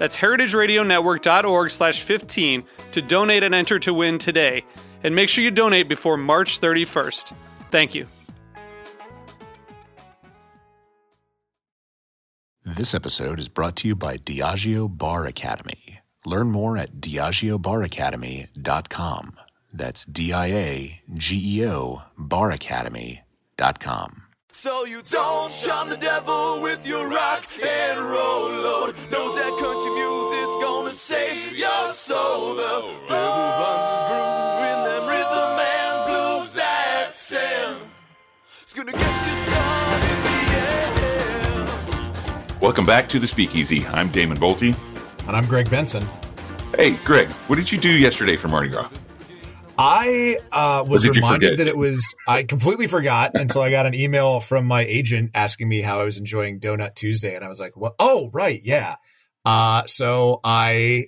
That's heritageradionetwork.org slash 15 to donate and enter to win today. And make sure you donate before March 31st. Thank you. This episode is brought to you by Diageo Bar Academy. Learn more at diageobaracademy.com. That's D I A G E O baracademy.com. So you don't shun the devil with your rock and roll load. Knows that country music's gonna save your soul. The devil finds his groove in them rhythm and blues that sound. It's gonna get you sun in the air. Welcome back to the Speakeasy. I'm Damon Boelte. And I'm Greg Benson. Hey, Greg, what did you do yesterday for Mardi Gras? I uh, was reminded that it was, I completely forgot until I got an email from my agent asking me how I was enjoying Donut Tuesday. And I was like, what? Oh, right. Yeah. Uh, so I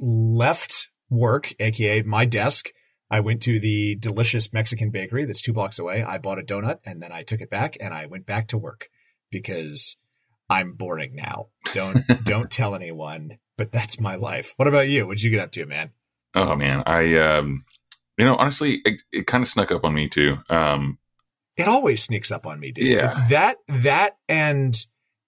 left work, AKA my desk. I went to the delicious Mexican bakery that's two blocks away. I bought a donut and then I took it back and I went back to work because I'm boring now. Don't, don't tell anyone, but that's my life. What about you? What'd you get up to, man? Oh man, I um, you know, honestly, it, it kind of snuck up on me too. Um, it always sneaks up on me, dude. Yeah. That that and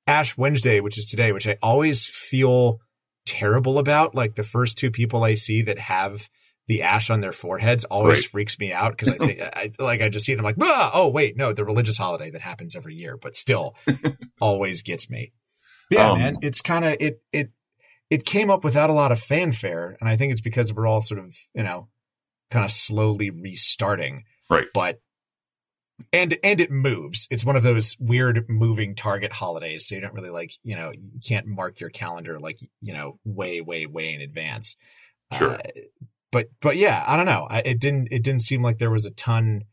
Ash Wednesday, which is today, which I always feel terrible about. Like the first two people I see that have the ash on their foreheads always Right. freaks me out because I think I like I just see it. I'm like, ah, oh wait, no, the religious holiday that happens every year, but still always gets me. Yeah, Um, man, it's kind of it it it came up without a lot of fanfare, and I think it's because we're all sort of you know kind of slowly restarting right. but and and it moves. It's one of those weird moving target holidays, so you don't really like you know you can't mark your calendar like you know way way way in advance. Sure. Uh, but but yeah, I don't know. I, it didn't it didn't seem like there was a ton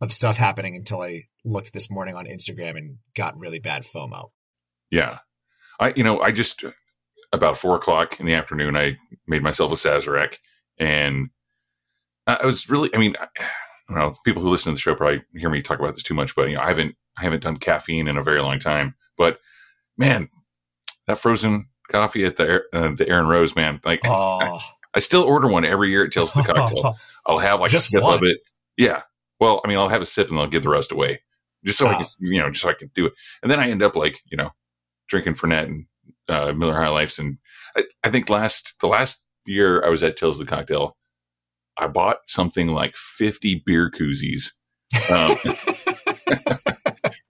of stuff happening until I looked this morning on Instagram and got really bad FOMO. Yeah. I, you know, I just, about four o'clock in the afternoon, I made myself a Sazerac and I I was really, I mean, I don't know, people who listen to the show probably hear me talk about this too much, but you know, I haven't, I haven't done caffeine in a very long time, but man, that frozen coffee at the, uh, the Erin Rose, man, like Oh, I still order one every year at Tales of the Cocktail. I'll have like Just a sip one? of it. Yeah. Well, I mean, I'll have a sip and I'll give the rest away just so I can, you know, just so I can do it. And then I end up like, you know, drinking Fernet and uh, Miller High Lifes. And I, I think last, the last year I was at Tales of the Cocktail, I bought something like 50 beer koozies. Um,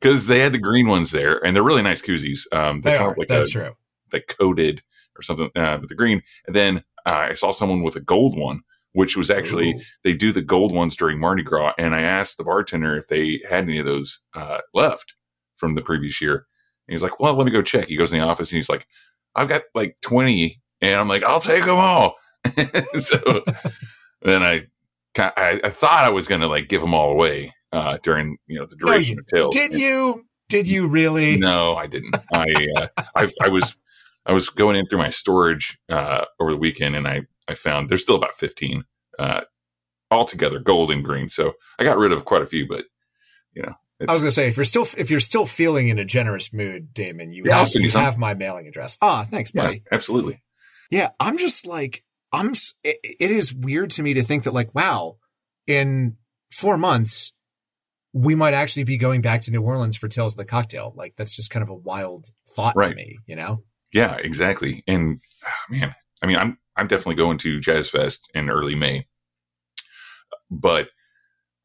Because they had the green ones there, and they're really nice koozies. Um, they are. like That's a, true. like coated or something uh, with the green. And then uh, I saw someone with a gold one, which was actually Ooh. they do the gold ones during Mardi Gras. And I asked the bartender if they had any of those uh, left from the previous year. And he's like, "Well, let me go check." He goes in the office and he's like, "I've got like 20. and I'm like, "I'll take them all." so then I, I, I thought I was going to like give them all away uh, during you know the duration you- of Tales. Did you? Did you really? No, I didn't. I, uh, I I was I was going in through my storage uh, over the weekend, and I I found there's still about fifteen uh, altogether, gold and green. So I got rid of quite a few, but you know, it's, I was gonna say if you're still if you're still feeling in a generous mood, Damon, you, Yeah, have, you have my mailing address. Ah, thanks, yeah, buddy. absolutely. Yeah, I'm just like I'm. It, it is weird to me to think that like, wow, in four months, we might actually be going back to New Orleans for Tales of the Cocktail. Like that's just kind of a wild thought to Right. me, you know? Yeah, exactly. And ah, man, I mean, I'm I'm definitely going to Jazz Fest in early May, but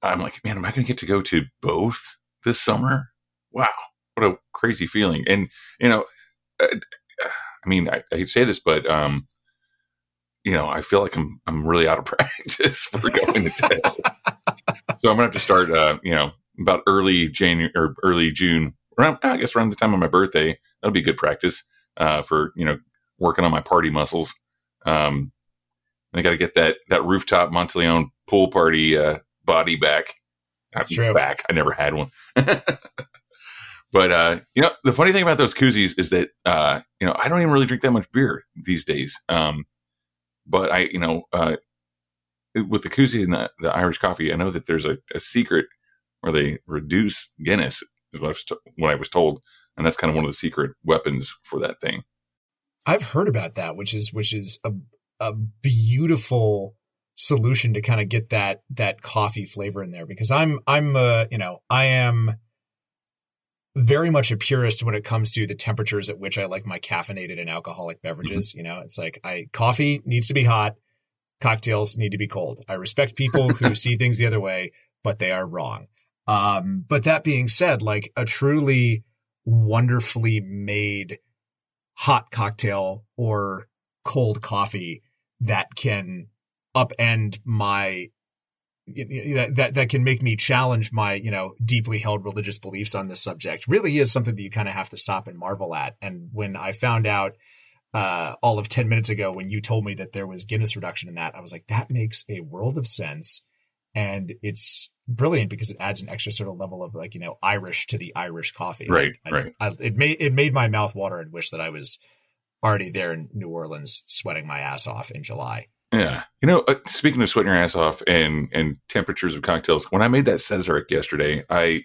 I'm like, man, am I going to get to go to both this summer? Wow, what a crazy feeling! And you know, uh, I mean, I, I say this, but um, you know, I feel like I'm I'm really out of practice for going to TED. so I'm gonna have to start, uh, you know, about early January or early June, around I guess around the time of my birthday. That'll be good practice uh, for you know working on my party muscles. Um, I got to get that that rooftop Monteleone pool party uh, body back. That's I'm true. Back. I never had one. but uh, you know, the funny thing about those koozies is that uh, you know I don't even really drink that much beer these days. Um, but I, you know, uh, with the koozie and the, the Irish coffee, I know that there's a, a secret where they reduce Guinness, is what I, was to- what I was told, and that's kind of one of the secret weapons for that thing. I've heard about that, which is which is a a beautiful solution to kind of get that that coffee flavor in there because I'm I'm uh you know I am very much a purist when it comes to the temperatures at which I like my caffeinated and alcoholic beverages. You know, it's like I coffee needs to be hot, cocktails need to be cold. I respect people who see things the other way, but they are wrong. Um, but that being said, like a truly wonderfully made hot cocktail or cold coffee that can upend my y- y- that, that that can make me challenge my you know deeply held religious beliefs on this subject really is something that you kind of have to stop and marvel at. And when i found out uh all of 10 minutes ago when you told me that there was guinness reduction in that i was like that makes a world of sense. And it's brilliant because it adds an extra sort of level of like you know irish to the irish coffee. Right, I, right. I, it made it made my mouth water and wish that i was already there in new orleans sweating my ass off in july Yeah, you know, uh, speaking of sweating your ass off and and temperatures of cocktails, when I made that Sazerac yesterday, I,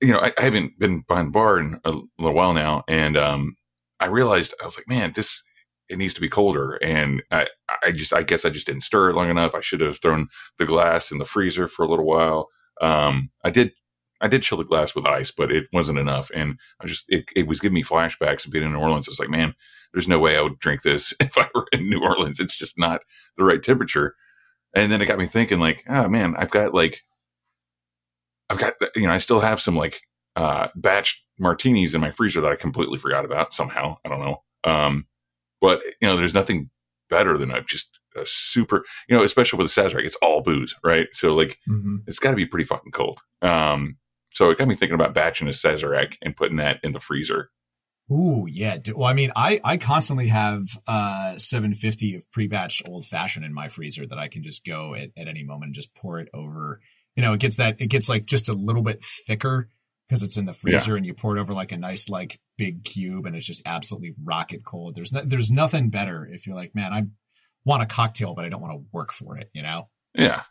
you know, I, I haven't been behind the bar in a little while now, and um, I realized I was like, man, this it needs to be colder, and I I just I guess I just didn't stir it long enough. I should have thrown the glass in the freezer for a little while. Um, I did. I did chill the glass with ice, but it wasn't enough, and I just it, it was giving me flashbacks of being in New Orleans. I was like, man, there's no way I would drink this if I were in New Orleans. It's just not the right temperature. And then it got me thinking, like, oh man, I've got like, I've got, you know, I still have some like uh, batch martinis in my freezer that I completely forgot about somehow. I don't know. Um, but you know, there's nothing better than a just a super, you know, especially with the Sazerac, it's all booze, right? So like, it's got to be pretty fucking cold. Um, so it got me thinking about batching a Sazerac and putting that in the freezer. Ooh, yeah. Well, I mean, I I constantly have uh 750 of pre-batched old fashioned in my freezer that I can just go at, at any moment and just pour it over. You know, it gets that it gets like just a little bit thicker because it's in the freezer and you pour it over like a nice like big cube and it's just absolutely rocket cold. There's no, there's nothing better if you're like, man, I want a cocktail but I don't want to work for it, you know? Yeah,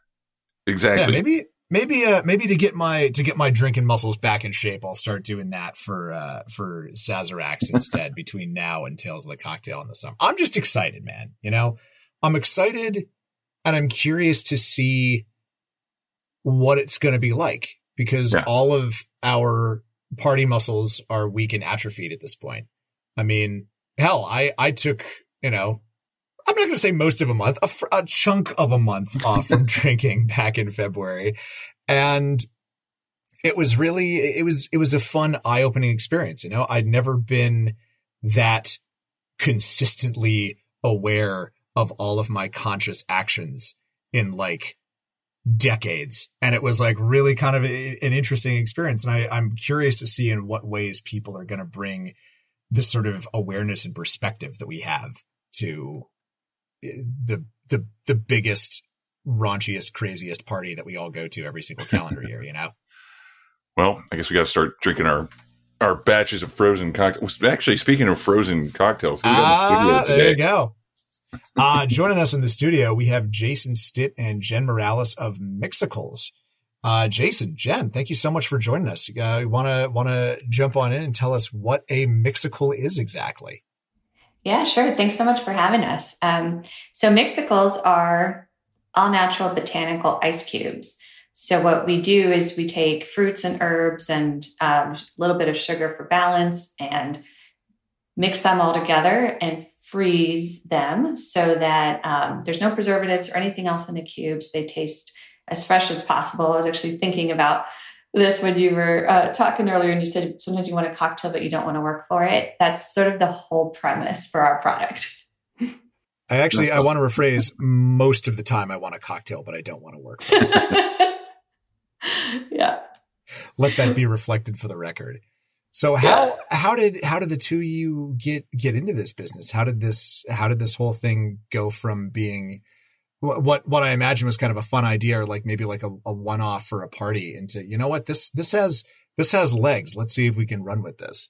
exactly. Yeah, maybe maybe uh maybe to get my to get my drinking muscles back in shape, I'll start doing that for uh for Sazeracs instead between now and Tales of the Cocktail in the summer. I'm just excited, man. You know, I'm excited and I'm curious to see what it's going to be like because Yeah. all of our party muscles are weak and atrophied at this point. I mean, hell, I I took, you know, I'm not going to say most of a month, a, a chunk of a month off from drinking back in February. And it was really, it was, it was a fun, eye opening experience. You know, I'd never been that consistently aware of all of my conscious actions in like decades. And it was like really kind of a, an interesting experience. And I, I'm curious to see in what ways people are going to bring this sort of awareness and perspective that we have to the the the biggest raunchiest craziest party that we all go to every single calendar year you know? Well, I guess we got to start drinking our our batches of frozen cocktails. Actually, speaking of frozen cocktails, who's in the studio ah, there you go. Uh joining us in the studio we have jason stitt and jen morales of mixicles. Uh jason jen thank you so much for joining us. Uh want to want to jump on in and tell us what a mixicle is exactly Yeah, sure. Thanks so much for having us. Um, so, Mixicles are all natural botanical ice cubes. So, what we do is we take fruits and herbs and um, a little bit of sugar for balance and mix them all together and freeze them so that um, there's no preservatives or anything else in the cubes. They taste as fresh as possible. I was actually thinking about this when you were uh, talking earlier and you said sometimes you want a cocktail but you don't want to work for it that's sort of the whole premise for our product I actually I want to rephrase most of the time I want a cocktail, but I don't want to work for it. yeah Let that be reflected for the record. So how how did how did the two of you get get into this business? How did this how did this whole thing go from being wh- what what I imagine was kind of a fun idea or like maybe like a, a one off for a party into you know what this this has this has legs. Let's see if we can run with this.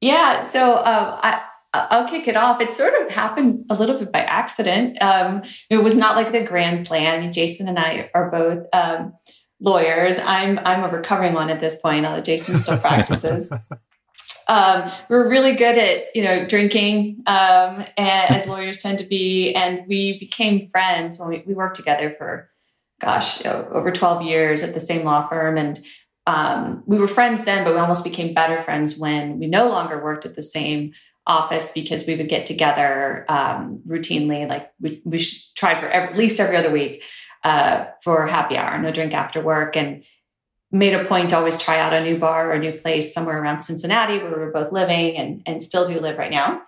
Yeah, so um, I, I'll kick it off. It sort of happened a little bit by accident. Um, it was not like the grand plan. Jason and I are both um, lawyers. I'm I'm a recovering one at this point, although Jason still practices. Um, we're really good at you know drinking, um, and, as lawyers tend to be, and we became friends when we, we worked together for, gosh, over 12 years at the same law firm, and um, we were friends then, but we almost became better friends when we no longer worked at the same office because we would get together um, routinely. Like we, we tried for every, at least every other week uh, for happy hour, no drink after work, and made a point to always try out a new bar or a new place somewhere around Cincinnati where we were both living and, and still do live right now.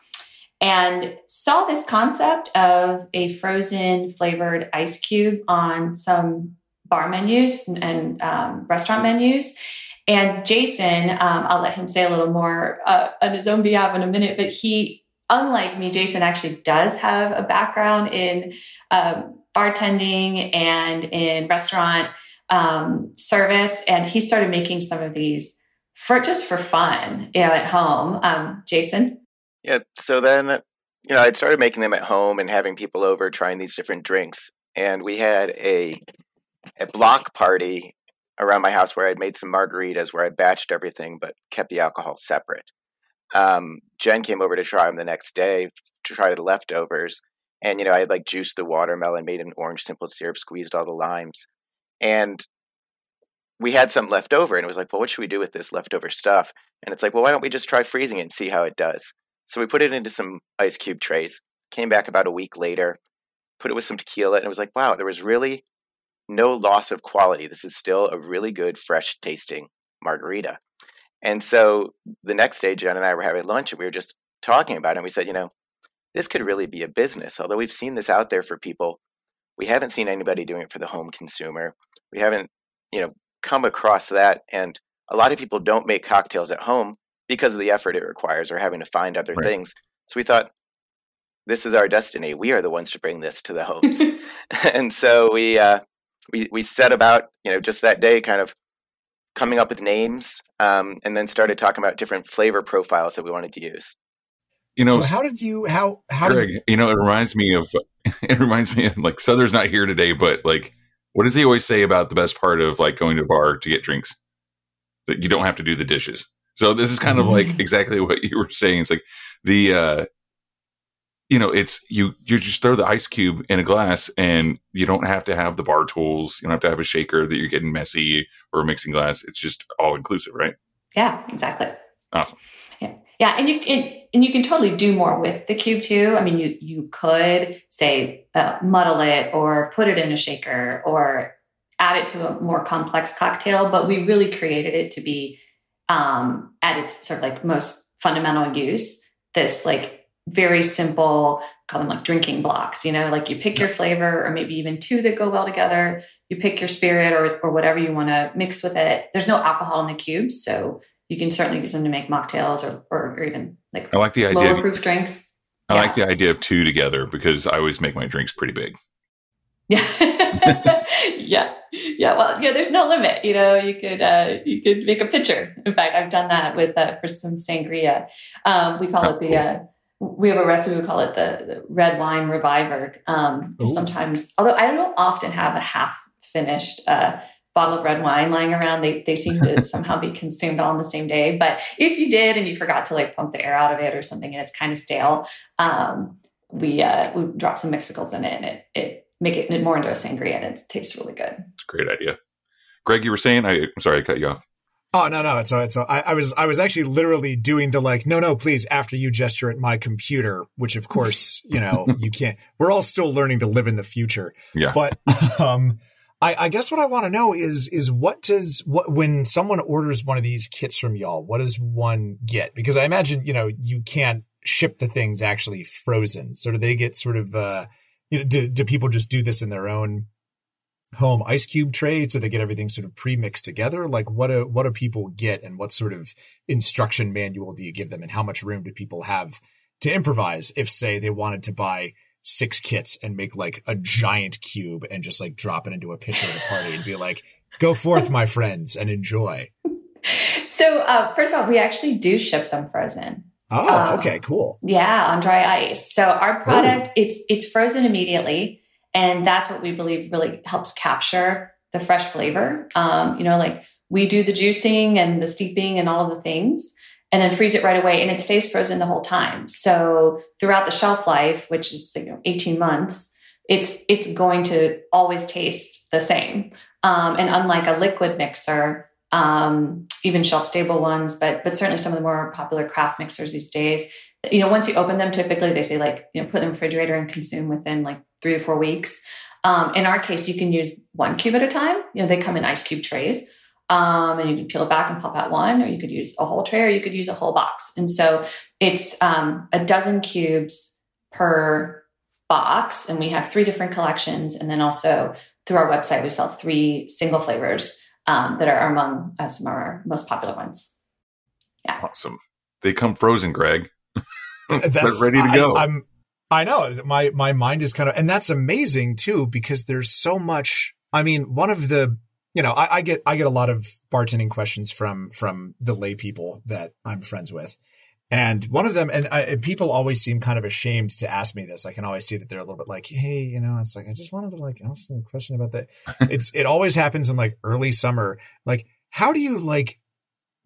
And saw this concept of a frozen flavored ice cube on some bar menus and um, restaurant menus and Jason, um, I'll let him say a little more uh, on his own behalf in a minute, but he, unlike me, Jason actually does have a background in um, bartending and in restaurant um, service. And he started making some of these for just for fun, you know, at home. Um, Jason? Yeah. So then, you know, I'd started making them at home and having people over trying these different drinks. And we had a a block party around my house where I'd made some margaritas where I batched everything but kept the alcohol separate. Um, Jen came over to try them the next day to try the leftovers. And, you know, I had like juiced the watermelon, made an orange simple syrup, squeezed all the limes. And we had some left over and it was like, well, what should we do with this leftover stuff? And it's like, well, why don't we just try freezing it and see how it does? So we put it into some ice cube trays, came back about a week later, put it with some tequila, and it was like, wow, there was really no loss of quality. This is still a really good, fresh tasting margarita. And so the next day, Jen and I were having lunch and we were just talking about it. And we said, you know, this could really be a business. Although we've seen this out there for people, we haven't seen anybody doing it for the home consumer. We haven't, you know, come across that. And a lot of people don't make cocktails at home because of the effort it requires or having to find other right. things. So we thought, this is our destiny. We are the ones to bring this to the homes. and so we uh, we we set about you know just that day kind of coming up with names um, and then started talking about different flavor profiles that we wanted to use you know so how did you how how Greg, did you know it reminds me of it reminds me of like Sother's not here today but like what does he always say about the best part of like going to a bar to get drinks that you don't have to do the dishes so this is kind of like exactly what you were saying it's like the uh you know, it's you you just throw the ice cube in a glass and you don't have to have the bar tools. You don't have to have a shaker that you're getting messy or a mixing glass. It's just all inclusive, right? Yeah, exactly. Awesome. Yeah. And you and, and you can totally do more with the cube too. I mean, you you could say uh, muddle it or put it in a shaker or add it to a more complex cocktail, but we really created it to be um, at its sort of like most fundamental use. This like very simple, call them like drinking blocks, you know, like you pick your flavor or maybe even two that go well together. You pick your spirit or, or whatever you want to mix with it. There's no alcohol in the cubes. So you can certainly use them to make mocktails or, or, or even like I like the idea lower of, proof drinks. I yeah. like the idea of two together because I always make my drinks pretty big. Yeah. yeah. Yeah. Well, yeah, there's no limit. You know, you could, uh, you could make a pitcher. In fact, I've done that with, uh, for some sangria. Um, we call oh, it the, uh, we have a recipe we call it the, the red wine reviver um, sometimes although i don't often have a half finished uh, bottle of red wine lying around. They, they seem to somehow be consumed all on the same day. But if you did and you forgot to like pump the air out of it or something and it's kind of stale um, we uh, we drop some Mixicles in it and it, it make it more into a sangria and it tastes really good. It's a great idea. Greg you were saying I, i'm sorry i cut you off. Oh no no it's all, it's I, I was I was actually literally doing the like no no please after you gesture at my computer which of course you know you can't we're all still learning to live in the future. Yeah. But um I, I guess what I want to know is is what does what when someone orders one of these kits from y'all, what does one get? Because I imagine you know you can't ship the things actually frozen. So do they get sort of uh, you know do do people just do this in their own home ice cube tray so they get everything sort of pre-mixed together like what do what do people get and what sort of instruction manual do you give them and how much room do people have to improvise if say they wanted to buy six kits and make like a giant cube and just like drop it into a pitcher at a party and be like go forth my friends and enjoy So, uh, first of all, we actually do ship them frozen. oh Um, okay cool Yeah, on dry ice. So our product, it's it's frozen immediately, and that's what we believe really helps capture the fresh flavor. Um, you know, like we do the juicing and the steeping and all the things, and then freeze it right away, and it stays frozen the whole time. So throughout the shelf life, which is you know, eighteen months, it's it's going to always taste the same. Um, and unlike a liquid mixer, um, even shelf stable ones, but but certainly some of the more popular craft mixers these days. You know, once you open them, typically they say like you know put in the refrigerator and consume within like three to four weeks. Um, in our case, you can use one cube at a time. You know, they come in ice cube trays, um, and you can peel it back and pop out one, or you could use a whole tray, or you could use a whole box. And so it's um, a dozen cubes per box, and we have three different collections, and then also through our website we sell three single flavors um, that are among uh, some of our most popular ones. Yeah. Awesome. They come frozen, Greg. that's ready to I- go. I'm I know my my mind is kind of and that's amazing too because there's so much I mean one of the you know I, I get I get a lot of bartending questions from from the lay people that I'm friends with. And one of them and, I, and people always seem kind of ashamed to ask me this. I can always see that they're a little bit like hey you know it's like I just wanted to like ask a question about that. It's it always happens in like early summer. Like how do you like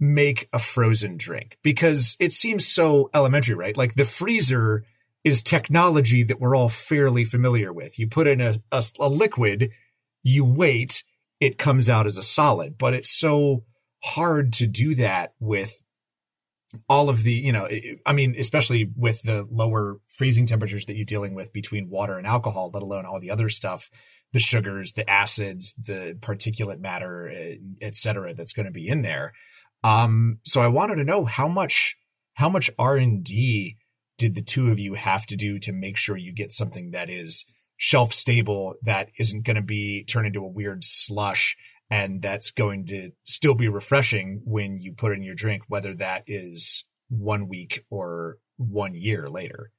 make a frozen drink? Because it seems so elementary, right? Like the freezer is technology that we're all fairly familiar with. You put in a, a, a liquid, you wait, it comes out as a solid, but it's so hard to do that with all of the, you know, I mean, especially with the lower freezing temperatures that you're dealing with between water and alcohol, let alone all the other stuff, the sugars, the acids, the particulate matter, eh, et cetera, that's going to be in there. Um, so I wanted to know how much how much R and D did the two of you have to do to make sure you get something that is shelf stable, that isn't going to be turned into a weird slush, and that's going to still be refreshing when you put in your drink, whether that is one week or one year later.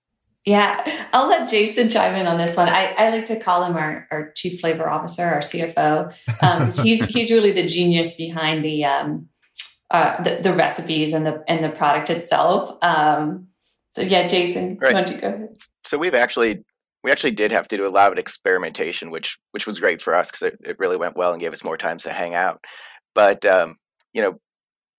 Yeah, I'll let Jason chime in on this one. I, I like to call him our, our chief flavor officer, our CFO. Um, he's he's really the genius behind the um, uh, the, the recipes and the and the product itself. Um, so yeah, Jason, Right. why don't you go ahead? so we've actually we actually did have to do a lot of experimentation which which was great for us because it, it really went well and gave us more times to hang out. But um, you know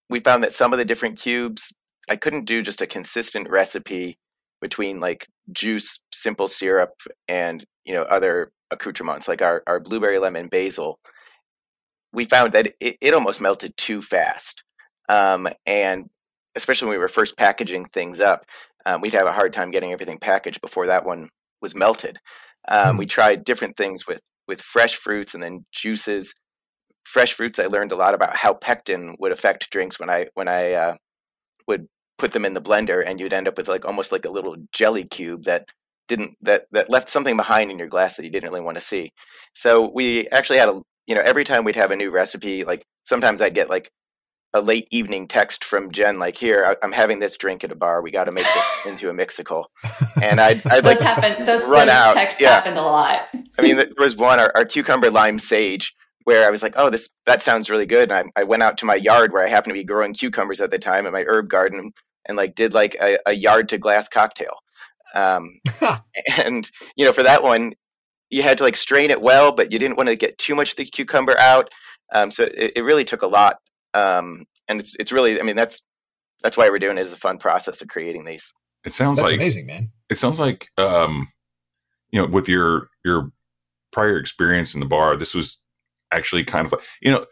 we found that some of the different cubes i couldn't do just a consistent recipe between like juice simple syrup and you know other accoutrements like our, our blueberry lemon basil. We found that it, it almost melted too fast um, and especially when we were first packaging things up um, we'd have a hard time getting everything packaged before that one was melted. Um, Hmm. We tried different things with with fresh fruits and then juices. Fresh fruits, I learned a lot about how pectin would affect drinks when I when I uh, would put them in the blender, and you'd end up with like almost like a little jelly cube that didn't that that left something behind in your glass that you didn't really want to see. So we actually had a you know every time we'd have a new recipe, like sometimes I'd get like a late evening text from Jen like, "Here, I- I'm having this drink at a bar. We got to make this into a mixicle." And I'd, I'd like Those happen. Those, run those out, texts yeah. happened a lot. I mean, there was one, our, our cucumber lime sage, where I was like, "Oh, this that sounds really good." And I, I went out to my yard where I happened to be growing cucumbers at the time in my herb garden, and like did like a, a yard to glass cocktail. Um, and you know, for that one, you had to like strain it well, but you didn't want to get too much of the cucumber out. Um, so it, it really took a lot. Um, and it's it's really, I mean, that's that's why we're doing it as a fun process of creating these. It sounds That's like amazing, man. it sounds like um you know with your your prior experience in the bar this was actually kind of like you know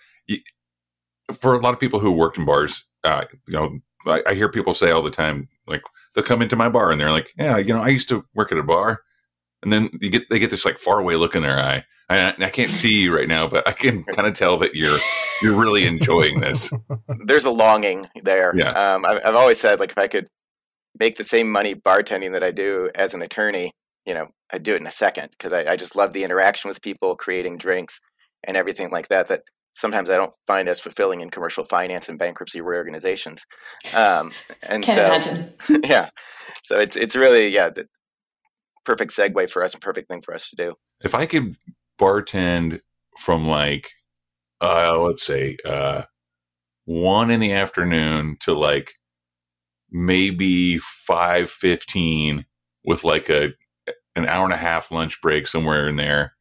for a lot of people who worked in bars uh you know I, I hear people say all the time like they'll come into my bar and they're like yeah you know i used to work at a bar and then you get they get this like far away look in their eye. I, I can't see you right now, but I can kind of tell that you're you're really enjoying this. There's a longing there. Yeah. Um, I, I've always said like if I could make the same money bartending that I do as an attorney, you know, I'd do it in a second because I, I just love the interaction with people, creating drinks and everything like that. That sometimes I don't find as fulfilling in commercial finance and bankruptcy reorganizations. Um, and Can't so, imagine. yeah, so it's it's really yeah, the perfect segue for us and perfect thing for us to do. If I could bartend from like uh let's say uh one in the afternoon to like maybe five fifteen with like a an hour and a half lunch break somewhere in there.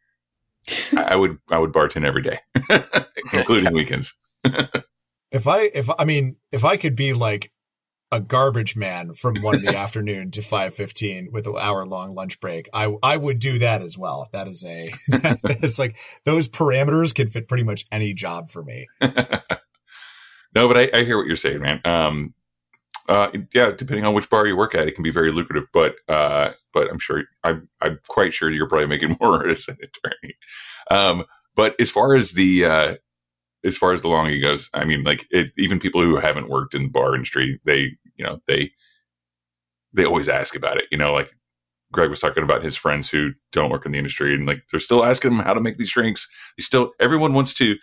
I I would I would bartend every day, including weekends. If I if I mean if I could be like a garbage man from one in the afternoon to five fifteen with an hour long lunch break, I I would do that as well. That is a it's like those parameters can fit pretty much any job for me. no, but I, I hear what you're saying, man. Um, uh, yeah, depending on which bar you work at, it can be very lucrative. But uh, but I'm sure I'm I'm quite sure you're probably making more as an attorney. Um, but as far as the uh, as far as the longing goes, I mean, like it, even people who haven't worked in the bar industry, they you know they they always ask about it. You know, like Greg was talking about his friends who don't work in the industry, and like they're still asking him how to make these drinks. They still everyone wants to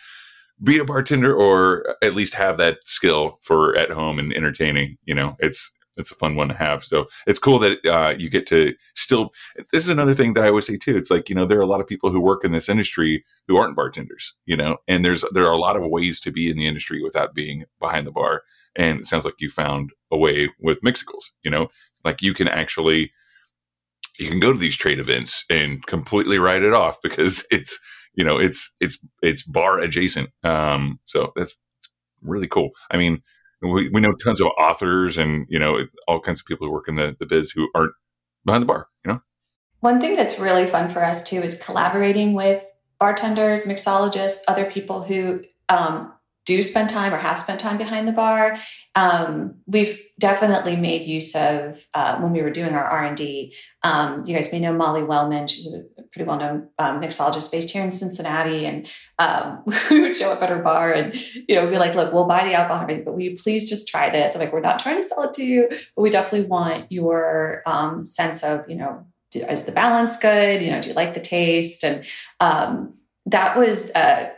be a bartender or at least have that skill for at home and entertaining. You know, it's it's a fun one to have. So it's cool that uh, you get to still. This is another thing that I always say too. It's like you know there are a lot of people who work in this industry who aren't bartenders. You know, and there's there are a lot of ways to be in the industry without being behind the bar. And it sounds like you found a way with Mixicles. You know, like you can actually you can go to these trade events and completely write it off because it's you know it's it's it's bar adjacent. Um so that's really cool. I mean we, we know tons of authors and you know all kinds of people who work in the, the biz who aren't behind the bar you know? One thing that's really fun for us too is collaborating with bartenders, mixologists, other people who um, do spend time or have spent time behind the bar. Um, we've definitely made use of uh, when we were doing our R and D. Um, you guys may know Molly Wellman; she's a pretty well-known um, mixologist based here in Cincinnati, and um, we would show up at her bar and you know be like, "Look, we'll buy the alcohol and everything, but will you please just try this?" I'm like, "We're not trying to sell it to you, but we definitely want your um, sense of you know." Is the balance good? You know, do you like the taste? And um, that was uh,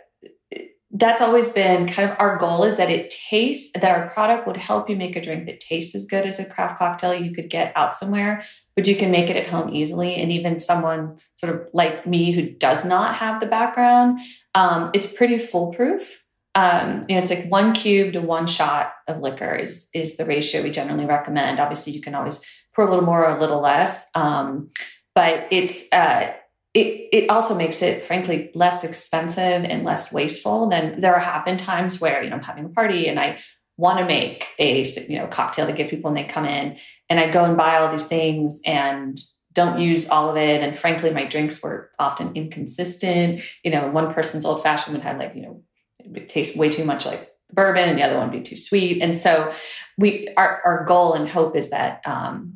that's always been kind of our goal is that it tastes that our product would help you make a drink that tastes as good as a craft cocktail you could get out somewhere but you can make it at home easily. And even someone sort of like me who does not have the background um, it's pretty foolproof. Um, you know it's like one cube to one shot of liquor is is the ratio we generally recommend. Obviously you can always pour a little more or a little less um, but it's uh, it it also makes it frankly less expensive and less wasteful than there have been times where you know I'm having a party and I want to make a you know cocktail to give people when they come in and I go and buy all these things and don't use all of it. And frankly my drinks were often inconsistent. You know one person's old fashioned would have like you know it would taste way too much like bourbon and the other one would be too sweet. And so we our, our goal and hope is that um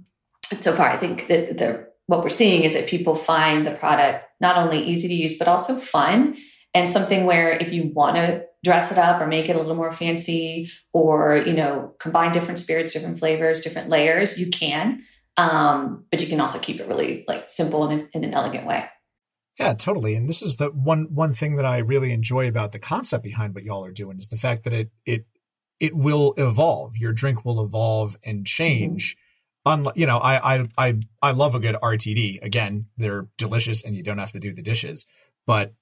so far i think that the what we're seeing is that people find the product not only easy to use but also fun and something where if you want to dress it up or make it a little more fancy or you know combine different spirits different flavors different layers you can um, but you can also keep it really like simple and in, in an elegant way Yeah, totally. And this is the one one thing that I really enjoy about the concept behind what y'all are doing is the fact that it it it will evolve. Your drink will evolve and change. Unlike, you know, I I I I love a good RTD. Again, they're delicious and you don't have to do the dishes. But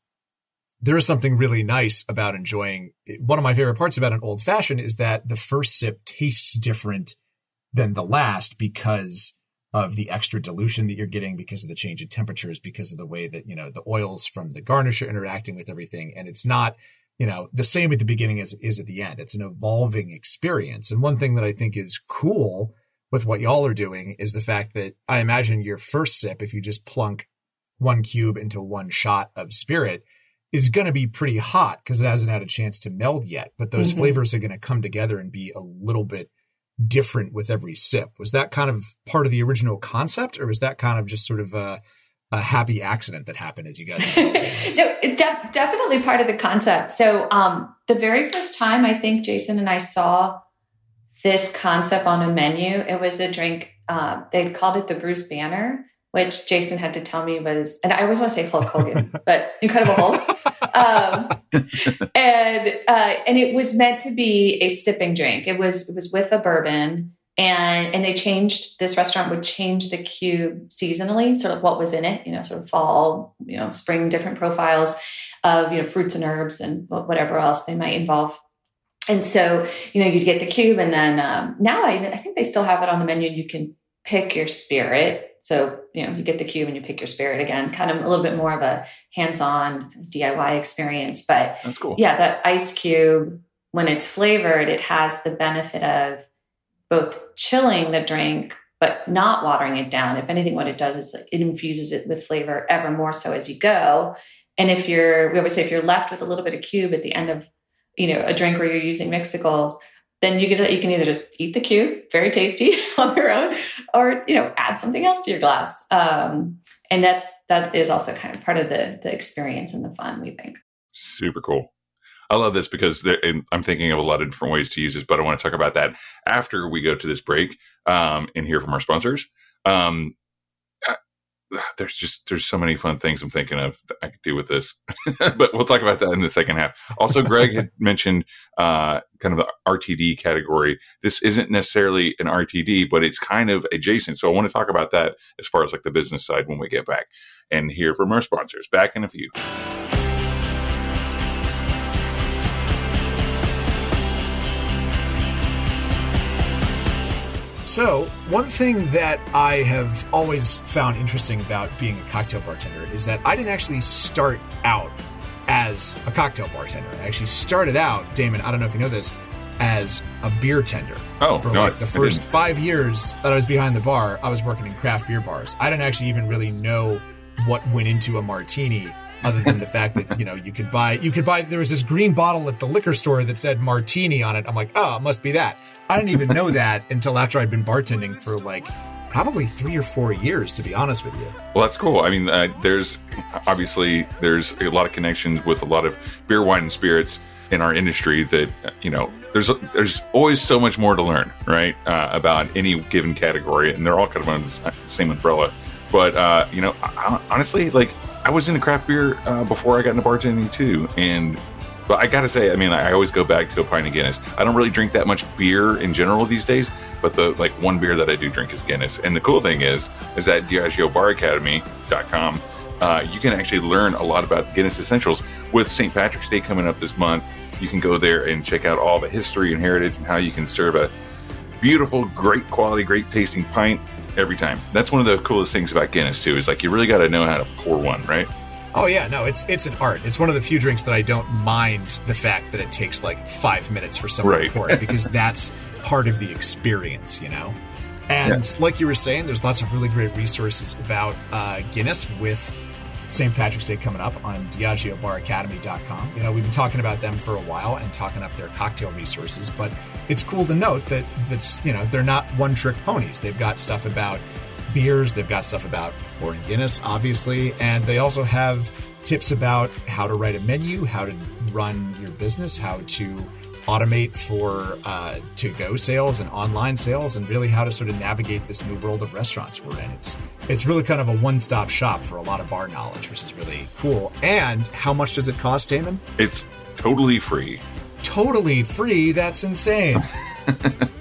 there is something really nice about enjoying. One of my favorite parts about an old fashioned is that the first sip tastes different than the last because of the extra dilution that you're getting because of the change in temperatures, because of the way that, you know, the oils from the garnish are interacting with everything. And it's not, you know, the same at the beginning as it is at the end. It's an evolving experience. And one thing that I think is cool with what y'all are doing is the fact that I imagine your first sip, if you just plunk one cube into one shot of spirit, is going to be pretty hot because it hasn't had a chance to meld yet. But those Mhm. flavors are going to come together and be a little bit different with every sip. Was that kind of part of the original concept, or was that kind of just sort of a a happy accident that happened as you guys. no, de- definitely part of the concept. So, um, the very first time I think Jason and I saw this concept on a menu, it was a drink. Uh, they called it the Bruce Banner, which Jason had to tell me was, and I always want to say Hulk Hogan, but Incredible Hulk. Um, and uh, and it was meant to be a sipping drink. It was it was with a bourbon and and they changed this restaurant would change the cube seasonally sort of what was in it you know sort of fall you know spring different profiles of you know fruits and herbs and whatever else they might involve and so you know you'd get the cube and then um, now I, I think they still have it on the menu you can pick your spirit so you know you get the cube and you pick your spirit again kind of a little bit more of a hands-on diy experience but That's cool. yeah the ice cube when it's flavored it has the benefit of both chilling the drink but not watering it down. If anything, what it does is it infuses it with flavor ever more so as you go. And if you're, we always say, if you're left with a little bit of cube at the end of, you know, a drink where you're using mixicles, then you get you can either just eat the cube, very tasty on their own, or you know, add something else to your glass. Um, and that's that is also kind of part of the the experience and the fun. We think. Super cool. I love this because there, I'm thinking of a lot of different ways to use this, but I want to talk about that after we go to this break um, and hear from our sponsors. Um, there's just there's so many fun things I'm thinking of that I could do with this, but we'll talk about that in the second half. Also, Greg had mentioned uh, kind of the RTD category. This isn't necessarily an RTD, but it's kind of adjacent. So I want to talk about that as far as like the business side when we get back and hear from our sponsors. Back in a few. So, one thing that I have always found interesting about being a cocktail bartender is that I didn't actually start out as a cocktail bartender. I actually started out, Damon, I don't know if you know this, as a beer tender. Oh, for no, like the first five years that I was behind the bar, I was working in craft beer bars. I didn't actually even really know what went into a martini other than the fact that you know you could buy you could buy there was this green bottle at the liquor store that said martini on it i'm like oh it must be that i didn't even know that until after i'd been bartending for like probably three or four years to be honest with you Well, that's cool. I mean, uh, there's obviously there's a lot of connections with a lot of beer, wine, and spirits in our industry. That you know, there's there's always so much more to learn, right, uh, about any given category, and they're all kind of under the same umbrella. But uh, you know, I- honestly, like I was into craft beer uh, before I got into bartending too, and but I gotta say, I mean, I always go back to a pint of Guinness. I don't really drink that much beer in general these days, but the like one beer that I do drink is Guinness. And the cool thing is, is that DiageoBarAcademy.com, uh, you can actually learn a lot about Guinness essentials. With St. Patrick's Day coming up this month, you can go there and check out all the history and heritage and how you can serve a beautiful, great quality, great tasting pint every time. That's one of the coolest things about Guinness too. Is like you really got to know how to pour one, right? oh yeah no it's it's an art it's one of the few drinks that i don't mind the fact that it takes like five minutes for someone Right. to pour it because that's part of the experience you know and like you were saying there's lots of really great resources about uh, guinness with St. Patrick's Day coming up on DiageoBarAcademy.com. You know, we've been talking about them for a while and talking up their cocktail resources, but it's cool to note that that's you know they're not one trick ponies. They've got stuff about beers, they've got stuff about pouring Guinness, obviously, and they also have tips about how to write a menu, how to run your business, how to automate for uh, to go sales and online sales, and really how to sort of navigate this new world of restaurants we're in. It's it's really kind of a one stop shop for a lot of bar knowledge, which is really cool. And how much does it cost, Damon? It's totally free. Totally free. That's insane.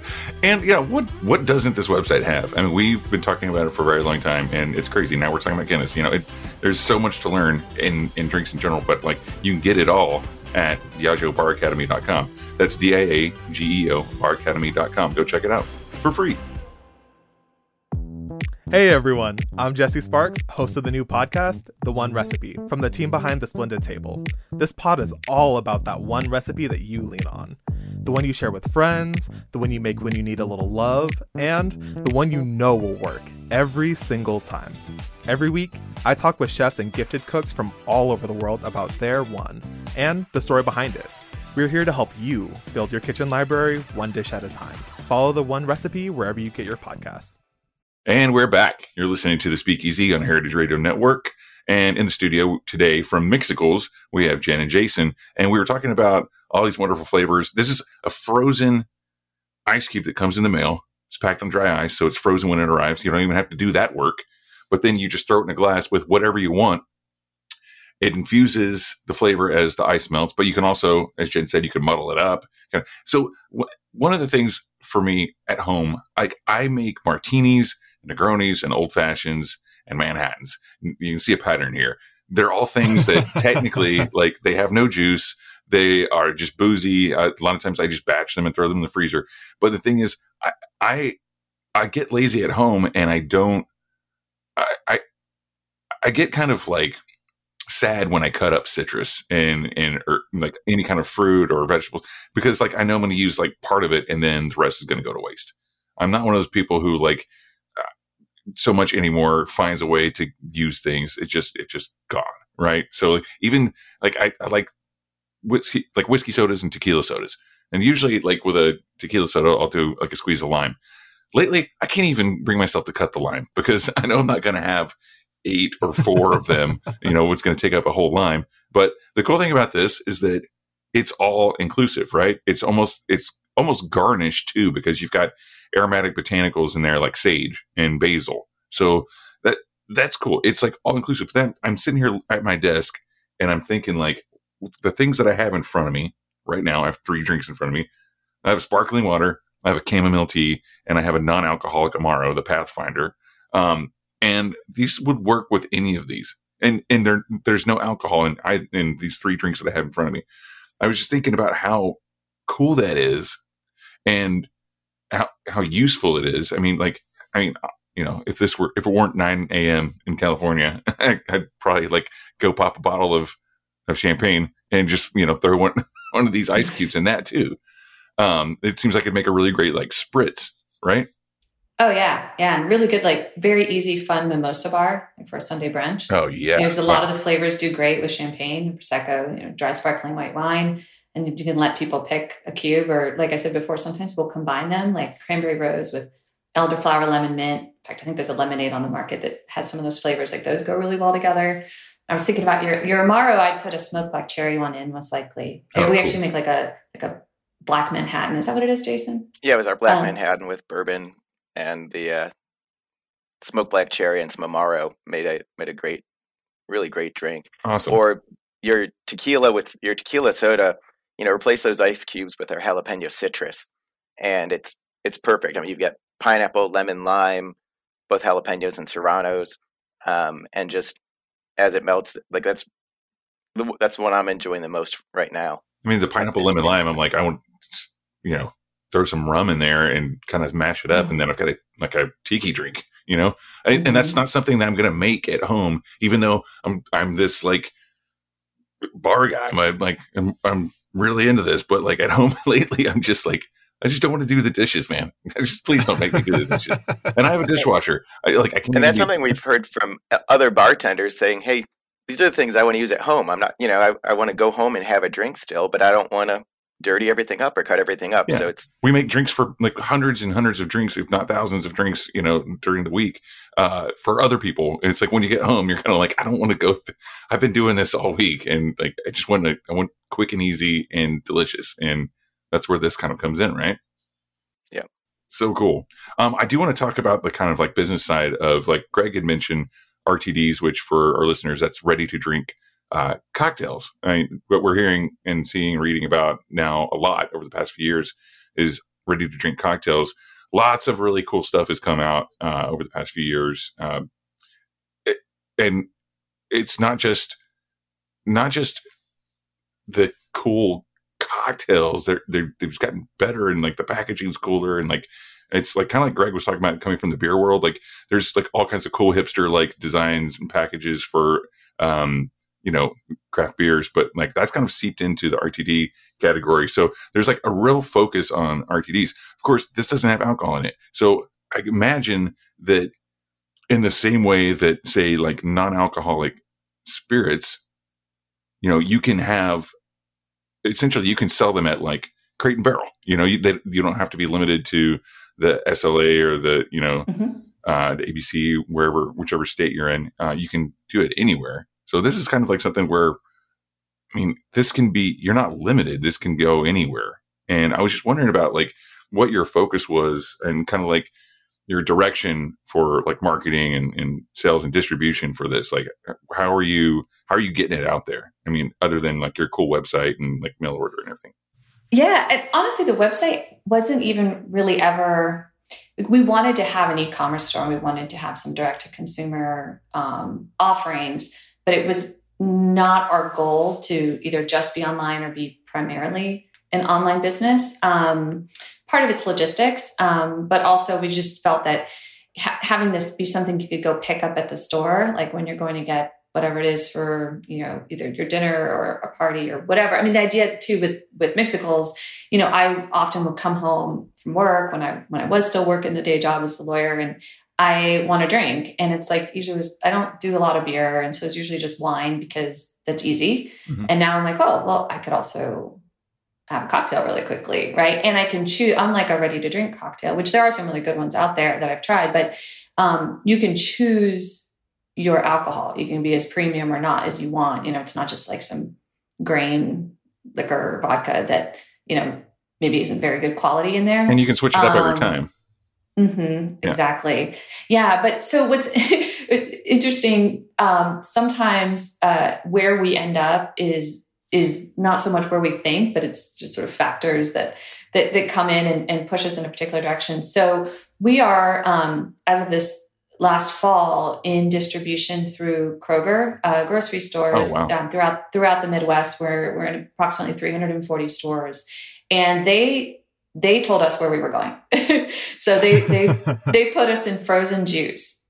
And yeah, what what doesn't this website have? I mean, we've been talking about it for a very long time, and it's crazy. Now we're talking about Guinness. You know, it, there's so much to learn in in drinks in general, but like you can get it all at DiageoBarAcademy.com. That's D I A G E O BarAcademy.com. Go check it out for free. Hey everyone, I'm Jesse Sparks, host of the new podcast, The One Recipe, from the team behind The Splendid Table. This pod is all about that one recipe that you lean on. The one you share with friends, the one you make when you need a little love, and the one you know will work every single time. Every week, I talk with chefs and gifted cooks from all over the world about their one and the story behind it. We're here to help you build your kitchen library one dish at a time. Follow The One Recipe wherever you get your podcasts. And we're back. You're listening to the Speakeasy on Heritage Radio Network. And in the studio today from Mixicles, we have Jen and Jason. And we were talking about all these wonderful flavors. This is a frozen ice cube that comes in the mail. It's packed on dry ice, so it's frozen when it arrives. You don't even have to do that work. But then you just throw it in a glass with whatever you want. It infuses the flavor as the ice melts, but you can also, as Jen said, you can muddle it up. So w- one of the things for me at home, like I make martinis, Negronis, and old fashions and Manhattans. You can see a pattern here. They're all things that technically, like, they have no juice. They are just boozy. Uh, a lot of times, I just batch them and throw them in the freezer. But the thing is, I I, I get lazy at home, and I don't. I, I I get kind of like sad when I cut up citrus and and or like any kind of fruit or vegetables because like I know I'm going to use like part of it and then the rest is going to go to waste. I'm not one of those people who like uh, so much anymore finds a way to use things. It just it's just gone right. So even like I, I like whiskey like whiskey sodas and tequila sodas, and usually like with a tequila soda I'll do like a squeeze of lime. Lately, I can't even bring myself to cut the lime because I know I'm not going to have eight or four of them. You know, it's going to take up a whole lime. But the cool thing about this is that it's all inclusive, right? It's almost it's almost garnished too because you've got aromatic botanicals in there like sage and basil. So that that's cool. It's like all inclusive. But then I'm sitting here at my desk and I'm thinking like the things that I have in front of me right now. I have three drinks in front of me. I have sparkling water. I have a chamomile tea, and I have a non-alcoholic Amaro, the Pathfinder. Um, and these would work with any of these. And and there there's no alcohol in I in these three drinks that I have in front of me. I was just thinking about how cool that is, and how how useful it is. I mean, like I mean, uh, you know, if this were if it weren't 9 a.m. in California, I'd probably like go pop a bottle of of champagne and just you know throw one one of these ice cubes in that too. Um, it seems like it'd make a really great like spritz, right? Oh yeah, yeah, and really good, like very easy, fun mimosa bar like for a Sunday brunch. Oh yeah, because a lot of the flavors do great with champagne, prosecco, you know, dry sparkling white wine, and you can let people pick a cube, or like I said before, sometimes we'll combine them, like cranberry rose with elderflower lemon mint. In fact, I think there's a lemonade on the market that has some of those flavors. Like those go really well together. I was thinking about your your Amaro. I'd put a smoked black cherry one in, most likely. Oh, we cool. actually make like a like a black Manhattan. Is that what it is, Jason? Yeah, it was our black Um, Manhattan with bourbon and the uh, smoked black cherry and some Amaro made a made a great, really great drink. awesome. Or your tequila with your tequila soda, you know, replace those ice cubes with our jalapeno citrus, and it's it's perfect. I mean, you've got pineapple, lemon, lime, both jalapenos and serranos, um, and just as it melts, like that's the, that's what I'm enjoying the most right now. I mean, the pineapple lemon lime. I'm like, I want, you know, throw some rum in there and kind of mash it up, and then I've got a like a tiki drink. You know, and, and that's not something that I'm going to make at home, even though I'm I'm this like bar guy. I'm a- like I'm, I'm really into this, but like at home lately, I'm just like. I just don't want to do the dishes, man. Just please don't make me do the dishes. And I have a dishwasher. I like I can. And that's something we've heard from uh, other bartenders saying, "Hey, these are the things I want to use at home. I'm not, you know, I, I want to go home and have a drink still, but I don't want to dirty everything up or cut everything up." Yeah. So it's we make drinks for like hundreds and hundreds of drinks, if not thousands of drinks, you know, during the week uh, for other people. And it's like when you get home, you're kind of like, I don't want to go. Th- I've been doing this all week, and like I just want to, I want quick and easy and delicious, and that's where this kind of comes in, right? Yeah. So cool. Um, I do want to talk about the kind of like business side of like Greg had mentioned RTDs, which for our listeners, that's ready to drink uh, cocktails. I mean, what we're hearing and seeing, reading about now a lot over the past few years is ready to drink cocktails. Lots of really cool stuff has come out uh, over the past few years, um, it, and it's not just not just the cool cocktails. They're, they're they've gotten better, and like the packaging's cooler, and like it's like kind of like Greg was talking about coming from the beer world. Like there's like all kinds of cool hipster like designs and packages for um you know craft beers, but like that's kind of seeped into the RTD category. So there's like a real focus on RTDs. Of course, this doesn't have alcohol in it, so I imagine that in the same way that say like non-alcoholic spirits, you know, you can have essentially you can sell them at like crate and barrel. You know, you, they, you don't have to be limited to the SLA or the you know Mhm. uh, the ABC, wherever, whichever state you're in, uh, you can do it anywhere. So this is kind of like something where, I mean, this can be, you're not limited. This can go anywhere. And I was just wondering about like what your focus was and kind of like your direction for like marketing and, and sales and distribution for this. Like, how are you, how are you getting it out there? I mean, other than like your cool website and like mail order and everything. Yeah, and honestly, the website wasn't even really ever. We wanted to have an e-commerce store. We wanted to have some direct-to-consumer um, offerings, but it was not our goal to either just be online or be primarily an online business. Um, part of it's logistics, um, but also we just felt that ha- having this be something you could go pick up at the store, like when you're going to get whatever it is for you know either your dinner or a party or whatever. I mean, the idea too with with Mixicles, you know, I often would come home from work when I when I was still working the day job as a lawyer and. I want a drink, and it's like usually was I don't do a lot of beer, and so it's usually just wine because that's easy. Mhm. And now I'm like, oh well, I could also have a cocktail really quickly, right? And I can choose, unlike a ready to drink cocktail, which there are some really good ones out there that I've tried, but um, you can choose your alcohol. You can be as premium or not as you want. You know, it's not just like some grain liquor vodka that, you know, maybe isn't very good quality in there. And you can switch it up every Um, time. Mm-hmm, Yeah. Exactly. Yeah. But so what's it's interesting, um, sometimes uh, where we end up is is not so much where we think, but it's just sort of factors that that, that come in and, and push us in a particular direction. So we are, um, as of this last fall, in distribution through Kroger uh, grocery stores Oh, wow. um, throughout throughout the Midwest. We're we're in approximately 340 stores, and they they told us where we were going. so they they they put us in frozen juice,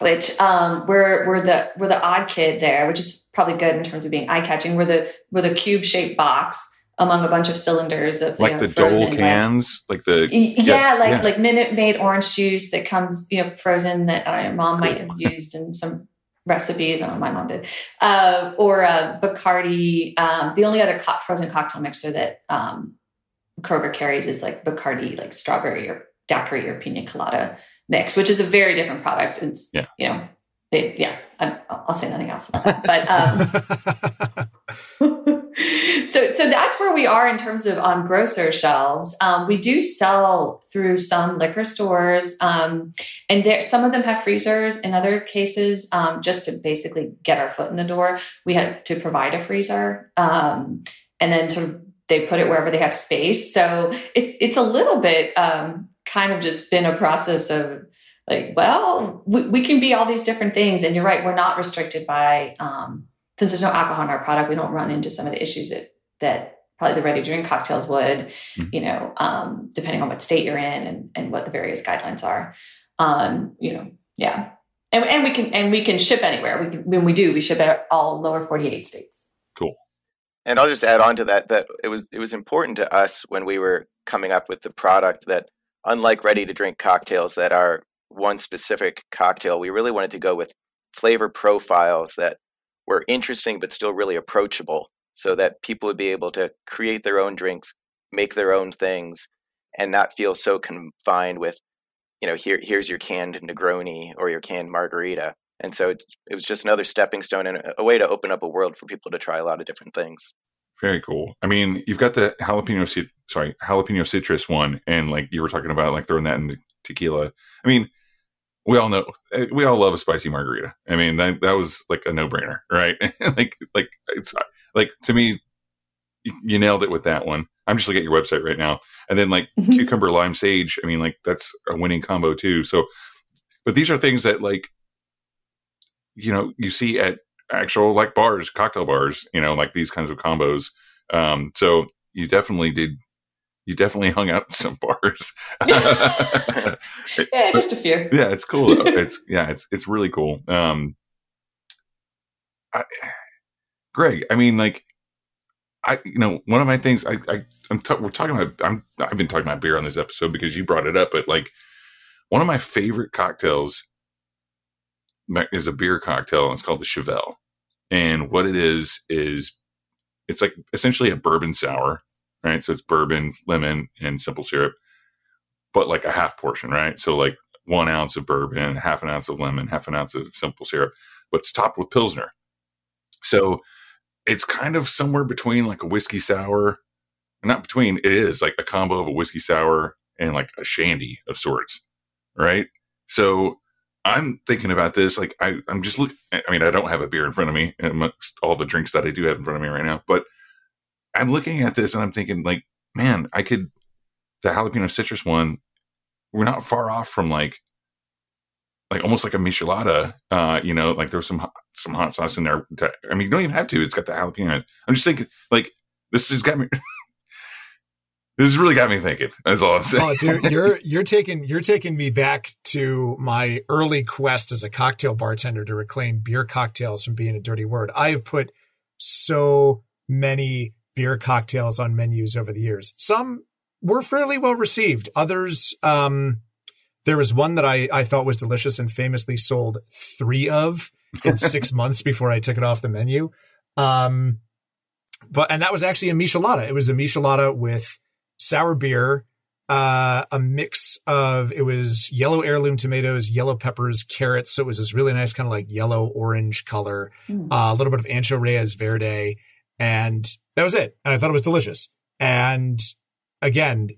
which um, we're we're the we're the odd kid there, which is probably good in terms of being eye catching. We're the we're the cube shaped box among a bunch of cylinders of you Like know, the Dole cans, like the, Yeah, yeah, like yeah. like Minute Maid orange juice that comes you know frozen that uh, mom might have used in some recipes. I don't know, my mom did. Uh, or uh, Bacardi. Um, the only other co- frozen cocktail mixer that um, Kroger carries is like Bacardi, like strawberry or daiquiri or pina colada mix, which is a very different product. It's Yeah. you know, it, yeah. I, I'll say nothing else about that. But um, so so that's where we are in terms of on grocer shelves um, we do sell through some liquor stores um, and there some of them have freezers in other cases um, just to basically get our foot in the door we had to provide a freezer um, and then sort of they put it wherever they have space so it's it's a little bit um, kind of just been a process of like well we, we can be all these different things and you're right we're not restricted by um, since there's no alcohol in our product, we don't run into some of the issues that that probably the ready to drink cocktails would, Mhm. you know, um, depending on what state you're in and, and what the various guidelines are. Um, you know, yeah. And, and we can and we can ship anywhere. We can, when we do, we ship at all lower 48 states. And I'll just add on to that that it was it was important to us when we were coming up with the product that unlike ready to drink cocktails that are one specific cocktail, we really wanted to go with flavor profiles that were interesting but still really approachable so that people would be able to create their own drinks, make their own things and not feel so confined with you know here here's your canned Negroni or your canned margarita. And so it's, it was just another stepping stone and a, a way to open up a world for people to try a lot of different things. Very cool. I mean, you've got the jalapeno, cit- sorry, jalapeno citrus one, and like you were talking about, like throwing that in the tequila. I mean, we all know, eh, we all love a spicy margarita. I mean, that that was like a no brainer, right? like, like it's like to me, you, you nailed it with that one. I'm just looking at your website right now, and then like Mhm. cucumber lime sage. I mean, like that's a winning combo too. So, but these are things that like, you know, you see at actual like bars, cocktail bars, you know, like these kinds of combos. Um, so you definitely did. You definitely hung out some bars. yeah, just a few. Yeah, it's cool. Though. It's yeah, it's it's really cool. Um, I, Greg, I mean, like, I you know one of my things I, I I'm t- we're talking about I'm I've been talking about beer on this episode because you brought it up, but like one of my favorite cocktails is a beer cocktail and it's called the Chevelle. And what it is is it's like essentially a bourbon sour, right? So it's bourbon, lemon, and simple syrup, but like a half portion, right? So like one ounce of bourbon, half an ounce of lemon, half an ounce of simple syrup, but it's topped with Pilsner. So it's kind of somewhere between like a whiskey sour, not between, it is like a combo of a whiskey sour and like a shandy of sorts. Right. So I'm thinking about this. Like I, I'm just looking, I mean, I don't have a beer in front of me amongst all the drinks that I do have in front of me right now, but I'm looking at this and I'm thinking like, man, I could, the jalapeno citrus one, we're not far off from like, like almost like a michelada, uh, you know, like there's some some hot sauce in there. To, I mean, you don't even have to. It's got the jalapeno. I'm just thinking, like, this has got me. this has really got me thinking. That's all I'm saying. Oh, dude, you're you're taking you're taking me back to my early quest as a cocktail bartender to reclaim beer cocktails from being a dirty word. I have put so many beer cocktails on menus over the years. Some were fairly well received. Others, um, there was one that I, I thought was delicious and famously sold three of in six months before I took it off the menu. Um, but, and that was actually a michelada. It was a michelada with sour beer, uh, a mix of, it was yellow heirloom tomatoes, yellow peppers, carrots. So it was this really nice kind of like yellow orange color, mm. uh, a little bit of ancho reyes verde. And that was it. And I thought it was delicious. And again,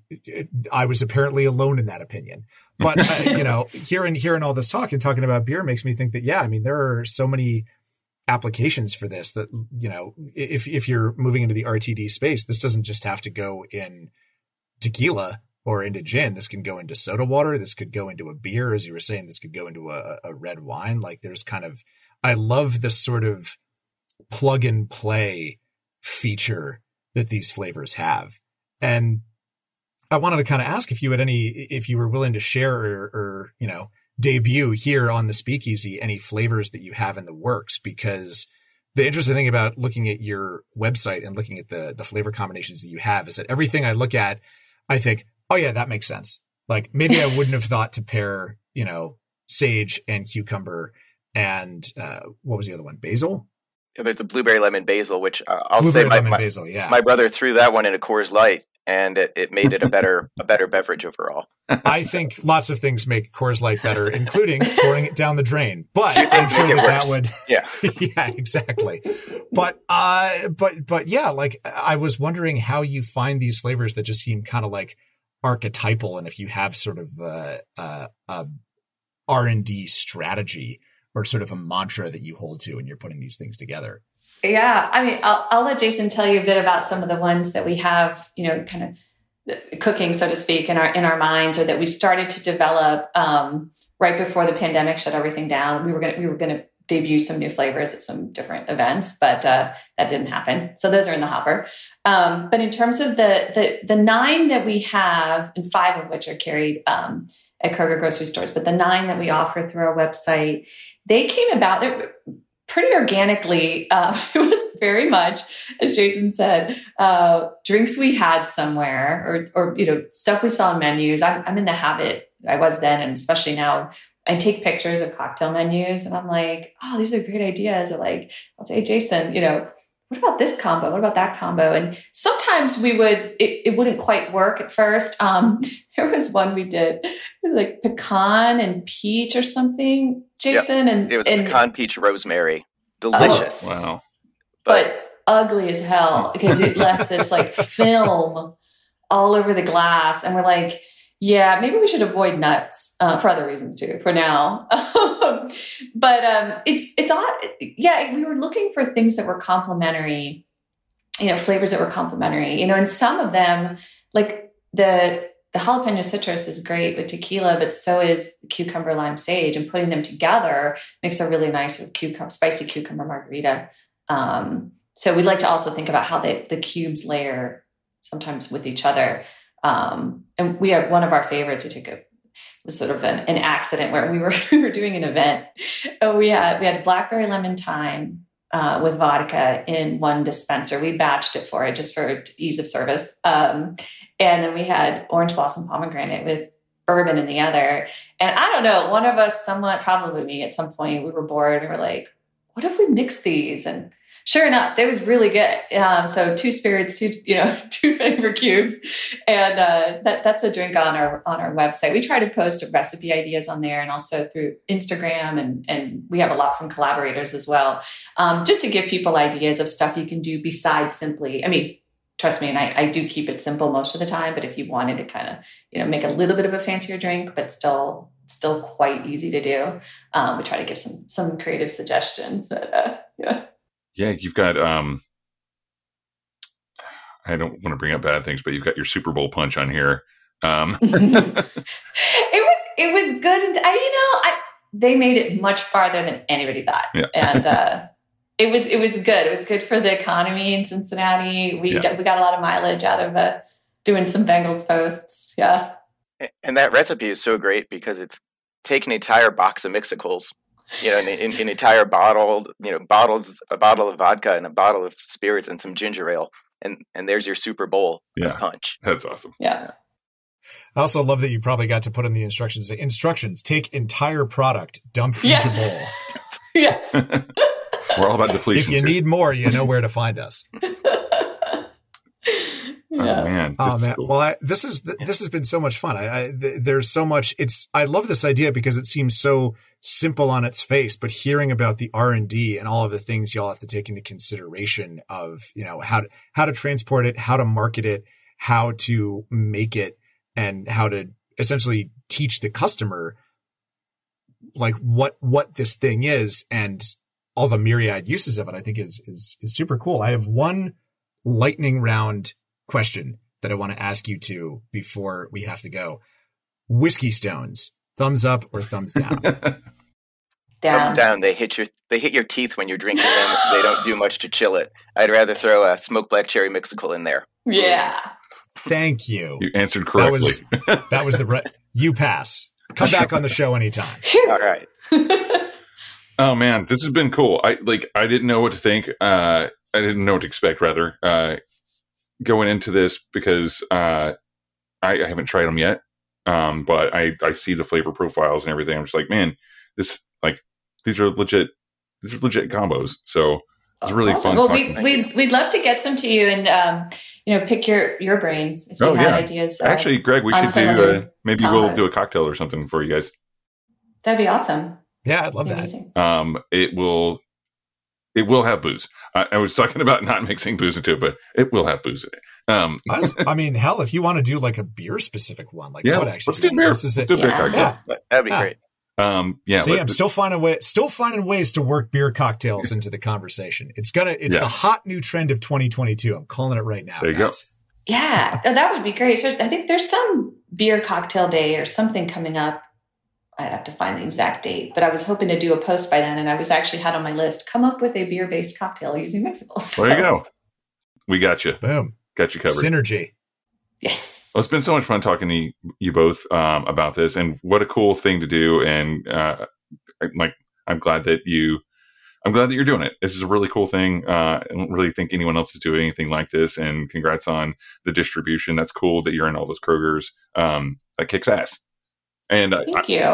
I was apparently alone in that opinion. But uh, you know, hearing hearing all this talk and talking about beer makes me think that yeah, I mean, there are so many applications for this that you know, if if you're moving into the RTD space, this doesn't just have to go in tequila or into gin. This can go into soda water. This could go into a beer, as you were saying. This could go into a, a red wine. Like there's kind of, I love this sort of plug and play feature that these flavors have. And I wanted to kind of ask if you had any, if you were willing to share or, or, you know, debut here on the speakeasy any flavors that you have in the works because the interesting thing about looking at your website and looking at the the flavor combinations that you have is that everything I look at, I think, oh yeah, that makes sense. Like maybe I wouldn't have thought to pair, you know, sage and cucumber and uh, what was the other one? Basil. Yeah, there's the blueberry lemon basil, which uh, I'll blueberry say my, lemon my, basil. Yeah, my brother threw that one in a Coors Light, and it, it made it a better a better beverage overall. I think lots of things make Coors Light better, including pouring it down the drain. But I'm sure that, that would, yeah, yeah, exactly. But uh, but but yeah, like I was wondering how you find these flavors that just seem kind of like archetypal, and if you have sort of uh, uh, a R and D strategy or sort of a mantra that you hold to when you're putting these things together. Yeah, I mean, I'll, I'll let Jason tell you a bit about some of the ones that we have, you know, kind of cooking, so to speak, in our in our minds, or that we started to develop um, right before the pandemic shut everything down. We were gonna we were gonna debut some new flavors at some different events, but uh, that didn't happen. So those are in the hopper. Um, but in terms of the the the nine that we have, and five of which are carried um, at Kroger grocery stores, but the nine that we offer through our website, they came about. Pretty organically. Uh, it was very much, as Jason said, uh, drinks we had somewhere, or or you know stuff we saw on menus. I'm, I'm in the habit. I was then, and especially now. I take pictures of cocktail menus, and I'm like, "Oh, these are great ideas." Or like, I'll say, "Jason, you know, what about this combo? What about that combo? And sometimes we would, it, it wouldn't quite work at first. Um, there was one we did like pecan and peach or something, Jason. Yep. And it was and, pecan peach rosemary. Delicious. Oh, wow. But, but ugly as hell because it left this like film all over the glass. And we're like, yeah, maybe we should avoid nuts uh, for other reasons too. For now, but um, it's it's odd. Yeah, we were looking for things that were complementary, you know, flavors that were complementary. You know, and some of them, like the the jalapeno citrus, is great with tequila, but so is cucumber lime sage, and putting them together makes a really nice with cucumber spicy cucumber margarita. Um, so we like to also think about how they, the cubes layer sometimes with each other. Um, and we had one of our favorites. We took a was sort of an, an accident where we were we were doing an event. we had we had blackberry lemon thyme uh, with vodka in one dispenser. We batched it for it just for ease of service. Um, and then we had orange blossom pomegranate with bourbon in the other. And I don't know, one of us, somewhat, probably me at some point, we were bored and we were like, what if we mix these? And sure enough, it was really good. Um, so two spirits, two you know, two flavor cubes, and uh, that that's a drink on our on our website. We try to post recipe ideas on there, and also through Instagram, and and we have a lot from collaborators as well, um, just to give people ideas of stuff you can do besides simply. I mean, trust me, and I, I do keep it simple most of the time. But if you wanted to kind of you know make a little bit of a fancier drink, but still still quite easy to do, um, we try to give some some creative suggestions. That, uh, yeah. Yeah, you've got um I don't want to bring up bad things, but you've got your Super Bowl punch on here. Um it was it was good and I you know I they made it much farther than anybody thought. Yeah. And uh it was it was good. It was good for the economy in Cincinnati. We Yeah. we got a lot of mileage out of uh doing some Bengals posts. Yeah. And that recipe is so great because it's taking an entire box of mixicles, you know, an, an, an entire bottle, you know, bottles, a bottle of vodka and a bottle of spirits and some ginger ale, and and there's your Super Bowl Yeah. of punch. that's awesome. Yeah. I also love that you probably got to put in the instructions. Instructions: take entire product, dump Yes. into bowl. yes. We're all about depletion. If you here. need more, you know where to find us. oh man. Oh this is man! cool. Well, I, this is this has been so much fun. I, I th- there's so much. It's I love this idea because it seems so simple on its face, but hearing about the R and D and all of the things y'all have to take into consideration of you know how to how to transport it, how to market it, how to make it, and how to essentially teach the customer like what what this thing is and all the myriad uses of it. I think is is is super cool. I have one lightning round question that I want to ask you two before we have to go. Whiskey stones, thumbs up or thumbs down? Down. Thumbs down. They hit your they hit your teeth when you're drinking them. they don't do much to chill it. I'd rather throw a smoked black cherry mixicle in there. Yeah. Thank you. you answered That correctly. was that was the right. You pass. Come back on the show anytime. All right. Oh man, this has been cool. I like I didn't know what to think. Uh I didn't know what to expect rather. Uh going into this because uh I, I haven't tried them yet. Um but I I see the flavor profiles and everything. I'm just like, man, this like these are legit these are legit combos. So it's really Awesome. fun Well, we, we'd, we'd love to get some to you and, um, you know, pick your, your brains if you Oh, had yeah. ideas. uh, Actually, Greg, we should do some uh, other maybe we'll do a cocktail or something for you guys. that'd be awesome. Yeah, I'd love that. Um it will it will have booze. I, I was talking about not mixing booze into it, but it will have booze in it. Um I, was- I mean, hell, if you want to do like a beer specific one, like yeah, that would actually let's do beer. This is Let's it. do a beer Yeah. cocktail. Yeah. That'd be Yeah. great. Um, yeah, See, let- I'm still finding way, still finding ways to work beer cocktails into the conversation. It's gonna, it's Yeah. the hot new trend of 2022. I'm calling it right now. There you go. Yeah, oh, that would be great. So I think there's some beer cocktail day or something coming up. I'd have to find the exact date, but I was hoping to do a post by then, and I was actually had on my list come up with a beer based cocktail using mixicles. there you go. We got you. Boom. Got you covered. Synergy. Yes. Well, it's been so much fun talking to you, you both um, about this, and what a cool thing to do. And uh, I- like, I'm glad that you, I'm glad that you're doing it. This is a really cool thing. Uh, I don't really think anyone else is doing anything like this. And congrats on the distribution. That's cool that you're in all those Krogers. Um, that kicks ass. And I,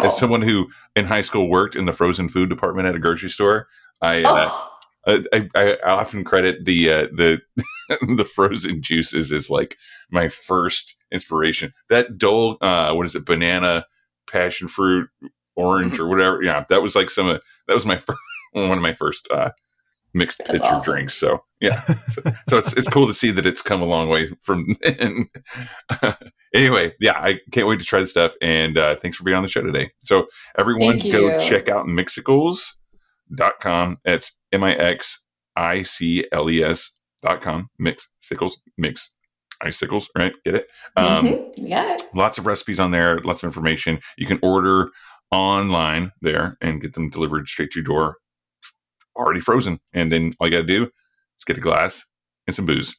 as someone who in high school worked in the frozen food department at a grocery store, I uh, oh, I, I, I often credit the uh, the the frozen juices as like my first inspiration. That Dole, uh, what is it, banana, passion fruit, orange, or whatever. Yeah, that was like some of that was my first, one of my first uh, mixed That's pitcher awesome. drinks. So yeah, so, so it's it's cool to see that it's come a long way from then. Anyway, yeah, I can't wait to try the stuff. And uh, thanks for being on the show today. So everyone, go check out mixicles.com. It's M I X I C L E S dot com. Mix sickles, mix icicles, right? Get it? Um, mhm, got it. lots of recipes on there, lots of information. You can order online there and get them delivered straight to your door, already frozen. And then all you got to do is get a glass and some booze.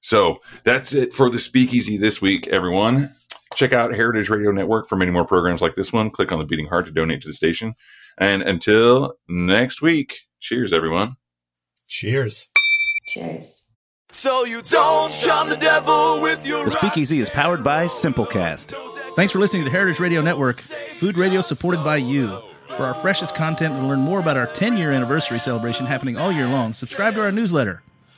So that's it for the speakeasy this week, everyone. Check out Heritage Radio Network for many more programs like this one. Click on the beating heart to donate to the station. And until next week, cheers, everyone. Cheers. Cheers. So you don't charm the devil with your The Speakeasy is powered by Simplecast. Thanks for listening to the Heritage Radio Network, food radio supported by you. For our freshest content and learn more about our 10 year anniversary celebration happening all year long, subscribe to our newsletter.